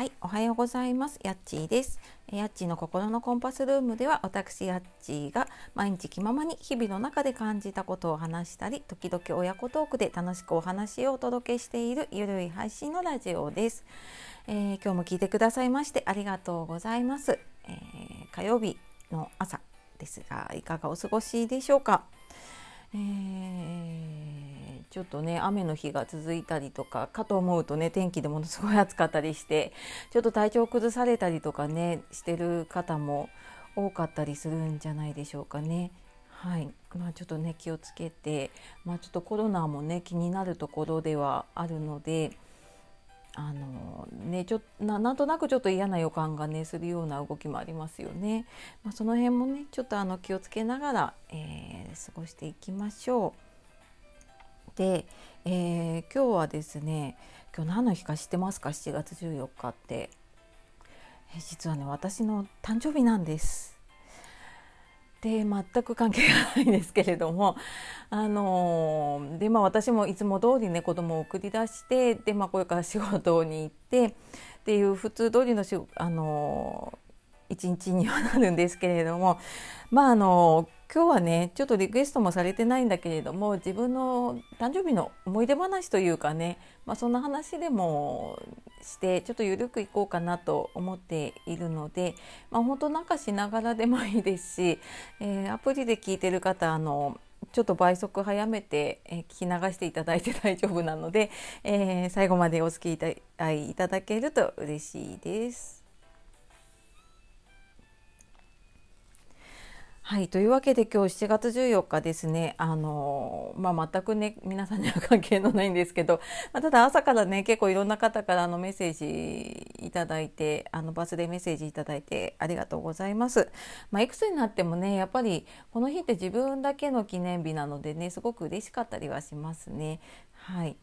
はい、おはようございます。やっちーです。やっちーの心のコンパスルームでは、私やっちーが毎日気ままに日々の中で感じたことを話したり、時々親子トークで楽しくお話をお届けしているゆるい配信のラジオです。えー、今日も聞いてくださいましてありがとうございます。えー、火曜日の朝ですが、いかがお過ごしでしょうか？えー、ちょっとね雨の日が続いたりとかかと思うとね天気でものすごい暑かったりしてちょっと体調崩されたりとかねしてる方も多かったりするんじゃないでしょうかね。はいまあ、ちょっとね気をつけて、まあ、ちょっとコロナもね気になるところではあるので。あのね、ちょななんとなくちょっと嫌な予感がねするような動きもありますよね。まあ、その辺もねちょっとあの気をつけながら、えー、過ごしていきましょう。で、えー、今日はですね今日何の日か知ってますか？7月14日って、えー、実はね私の誕生日なんです。で全く関係がないんですけれどもあのー、でまあ私もいつも通りね子供を送り出してでまあこれから仕事に行ってっていう普通通りのしあのー、一日にはなるんですけれどもまああのー今日はねちょっとリクエストもされてないんだけれども自分の誕生日の思い出話というかね、まあ、そんな話でもしてちょっと緩くいこうかなと思っているので、まあ、本当なんかしながらでもいいですし、えー、アプリで聞いてる方あのちょっと倍速早めて、え、聞き流していただいて大丈夫なので、えー、最後までお付き合いいただけると嬉しいです。はいというわけで今日7月14日ですねあの、まあ、全くね皆さんには関係のないんですけど、まあ、ただ朝からね結構いろんな方からのメッセージいただいてあのバスデーメッセージいただいてありがとうございます。まあ、いくつになってもねやっぱりこの日って自分だけの記念日なのでねすごく嬉しかったりはしますね。はい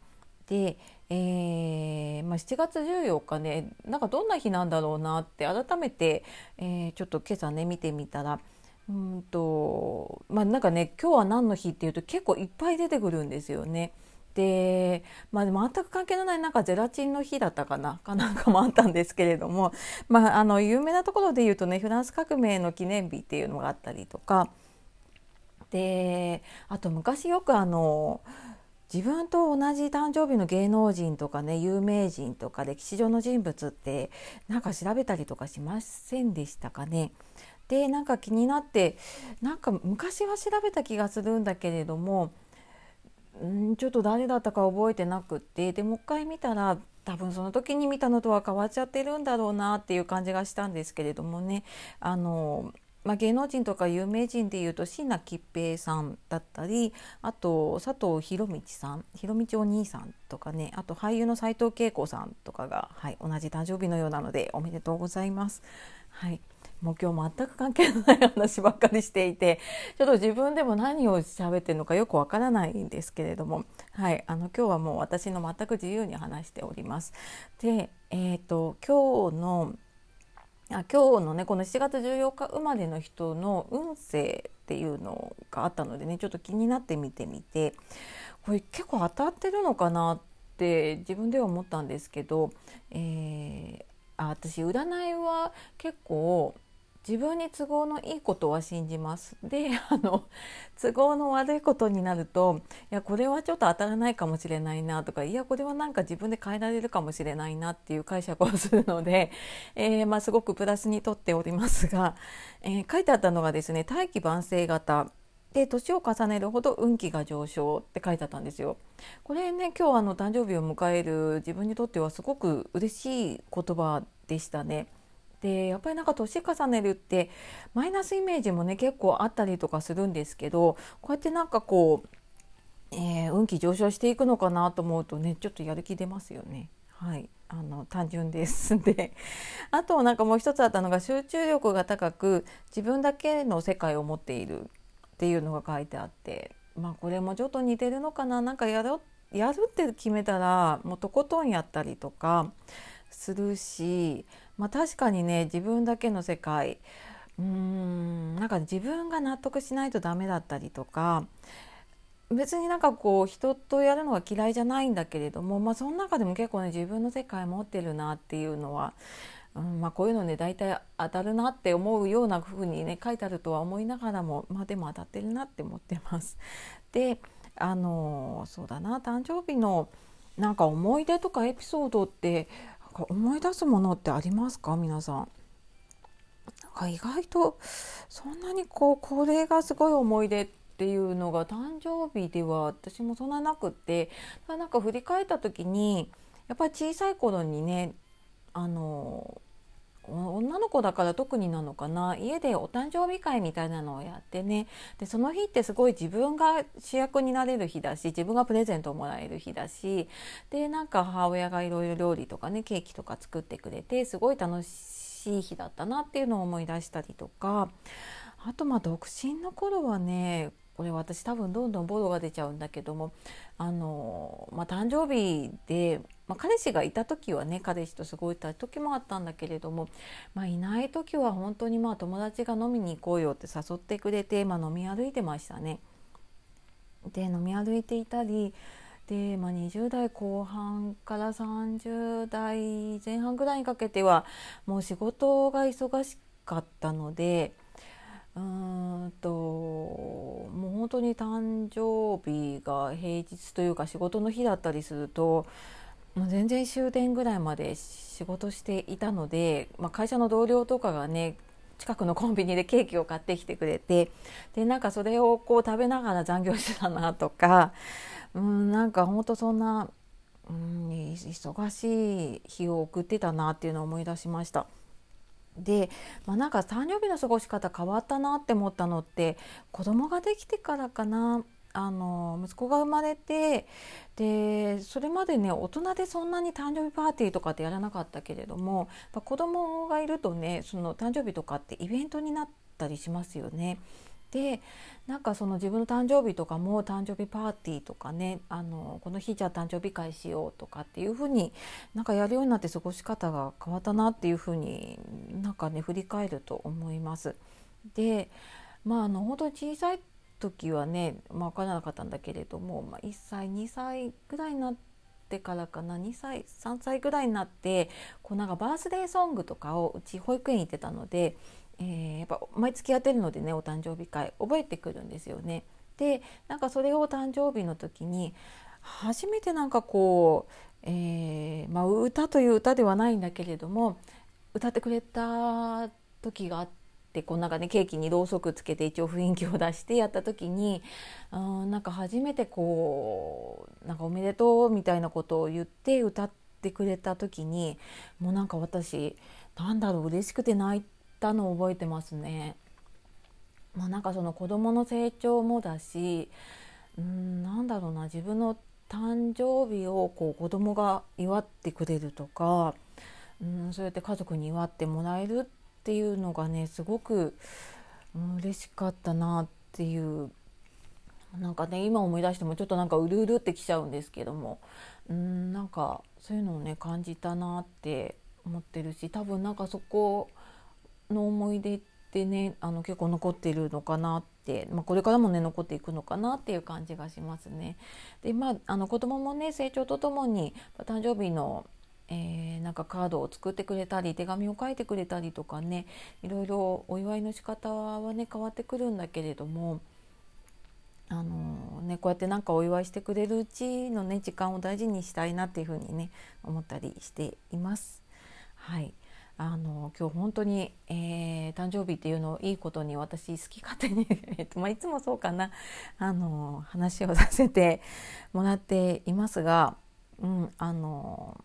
で、えーまあ、7月14日ねなんかどんな日なんだろうなって改めて、えー、ちょっと今朝ね見てみたらうんとまあなんかね今日は何の日っていうと結構いっぱい出てくるんですよね。でまあ、全く関係のないなんかゼラチンの日だったかなか なんかもあったんですけれども、まあ、あの有名なところで言うとねフランス革命の記念日っていうのがあったりとかであと昔よくあの自分と同じ誕生日の芸能人とかね有名人とか歴史上の人物ってなんか調べたりとかしませんでしたかね。でなんか気になってなんか昔は調べた気がするんだけれどもんちょっと誰だったか覚えてなくってでもう一回見たら多分その時に見たのとは変わっちゃってるんだろうなっていう感じがしたんですけれどもねあのまあ、芸能人とか有名人でいうと椎名桔平さんだったりあと佐藤博道さん博道お兄さんとかねあと俳優の斉藤恵子さんとかが、はい、同じ誕生日のようなのでおめでとうございます。はいもう今日全く関係のない話ばっかりしていて ちょっと自分でも何を喋ってるのかよくわからないんですけれども、はい、あの今日はもう私の全く自由に話しております。で、えーと、今日のあ今日のねこの7月14日生まれの人の運勢っていうのがあったのでねちょっと気になって見てみてこれ結構当たってるのかなって自分では思ったんですけど、えー、あ私占いは結構自分に都合のいいことは信じます。であの都合の悪いことになるといやこれはちょっと当たらないかもしれないなとかいやこれはなんか自分で変えられるかもしれないなっていう解釈をするので、えー、まあ、すごくプラスにとっておりますが、えー、書いてあったのがですね大器晩成型で年を重ねるほど運気が上昇って書いてあったんですよ。これね今日あの誕生日を迎える自分にとってはすごく嬉しい言葉でしたね。でやっぱりなんか年重ねるってマイナスイメージもね結構あったりとかするんですけどこうやってなんかこう、えー、運気上昇していくのかなと思うとねちょっとやる気出ますよね。はい。あの単純ですで。あとなんかもう一つあったのが集中力が高く自分だけの世界を持っているっていうのが書いてあってまあこれもちょっと似てるのかな？なんかやるやるって決めたらもうとことんやったりとかするしまあ、確かにね自分だけの世界うーんなんか自分が納得しないとダメだったりとか別になんかこう人とやるのが嫌いじゃないんだけれども、まあ、その中でも結構ね自分の世界持ってるなっていうのは、うんまあ、こういうのね大体当たるなって思うような風にね書いてあるとは思いながらもまあでも当たってるなって思ってます。であのそうだな誕生日のなんか思い出とかエピソードって思い出すものってありますか？皆さん。なんか意外とそんなにこうこれがすごい思い出っていうのが誕生日では私もそんななくってなんか振り返った時にやっぱり小さい頃にねあの女の子だから特になのかな？家でお誕生日会みたいなのをやってね。でその日ってすごい自分が主役になれる日だし自分がプレゼントをもらえる日だし。でなんか母親がいろいろ料理とかねケーキとか作ってくれてすごい楽しい日だったなっていうのを思い出したりとか。あとまあ独身の頃はねこれ私多分どんどんボロが出ちゃうんだけどもあの、まあ、誕生日で、まあ、彼氏がいた時はね彼氏と過ごした時もあったんだけれども、まあ、いない時は本当にまあ友達が飲みに行こうよって誘ってくれて、まあ、飲み歩いてましたね。で飲み歩いていたりで、まあ、20代後半から30代前半ぐらいにかけてはもう仕事が忙しかったので。うんともう本当に誕生日が平日というか仕事の日だったりするともう全然終電ぐらいまで仕事していたので、まあ、会社の同僚とかがね近くのコンビニでケーキを買ってきてくれてでなんかそれをこう食べながら残業してたなとかうんなんか本当そんなうん忙しい日を送ってたなっていうのを思い出しました。で、まあ、なんか誕生日の過ごし方変わったなって思ったのって子供ができてからかなあの息子が生まれてでそれまでね大人でそんなに誕生日パーティーとかってやらなかったけれども子供がいるとねその誕生日とかってイベントになったりしますよね。でなんかその自分の誕生日とかも誕生日パーティーとかねあのこの日じゃあ誕生日会しようとかっていうふうになんかやるようになって過ごし方が変わったなっていうふうになんかね振り返ると思います。でまああの本当に小さい時はね、まあ、分からなかったんだけれども、まあ、1歳2歳ぐらいになってからかな2歳3歳ぐらいになってこうなんかバースデーソングとかをうち保育園行ってたのでえー、やっぱ毎月やってるのでねお誕生日会覚えてくるんですよね。でなんかそれを誕生日の時に初めてなんかこう、えーまあ、歌という歌ではないんだけれども歌ってくれた時があってこうなんかねケーキにろうそくつけて一応雰囲気を出してやった時にうんなんか初めてこうなんかおめでとうみたいなことを言って歌ってくれた時にもうなんか私なんだろう嬉しくて泣い。たのを覚えてますね。まあ、なんかその子どもの成長もだしうんなんだろうな自分の誕生日をこう子供が祝ってくれるとかうんそうやって家族に祝ってもらえるってっていうのがねすごく、嬉しかったなっていうなんかね今思い出してもちょっとなんかうるうるってきちゃうんですけどもうんなんかそういうのをね感じたなって思ってるし多分なんかそこの思い出ってねあの結構残ってるのかなって、まあ、これからもね残っていくのかなっていう感じがしますね。でまああの子供もね成長とともに誕生日の、なんかカードを作ってくれたり手紙を書いてくれたりとかねいろいろお祝いの仕方はね変わってくるんだけれどもあのね、こうやってなんかお祝いしてくれるうちのね時間を大事にしたいなっていうふうにね思ったりしています。はいあの今日本当に、えー、誕生日っていうのをいいことに私好き勝手に えっと、まあ、いつもそうかなあの話をさせてもらっていますが、うん、あの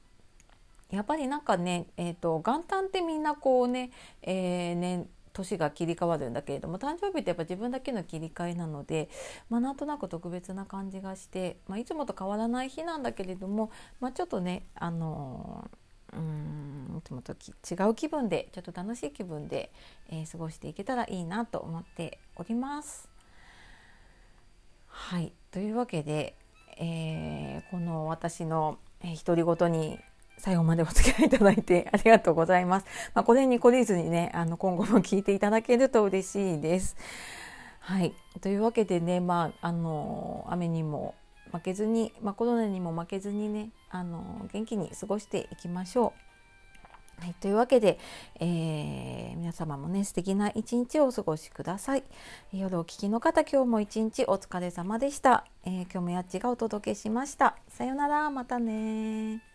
やっぱりなんかね、えーと、元旦ってみんなこうね,、えーね年が切り替わるんだけれども誕生日ってやっぱ自分だけの切り替えなので、まあ、なんとなく特別な感じがして、まあ、いつもと変わらない日なんだけれども、まあ、ちょっとねあのうんいつもと違う気分でちょっと楽しい気分で、えー、過ごしていけたらいいなと思っております。はいというわけで、えー、この私の独り言に最後までお付き合いいただいて ありがとうございます。まあ、これに懲りずにねあの今後も聞いていただけると嬉しいです。はいというわけでね、まあ、あの雨にも負けずに、まあ、コロナにも負けずにねあの元気に過ごしていきましょう。はい、というわけで、えー、皆様もね素敵な一日をお過ごしください。夜お聞きの方今日も一日お疲れ様でした。えー、今日もやっちがお届けしました。さようならまたね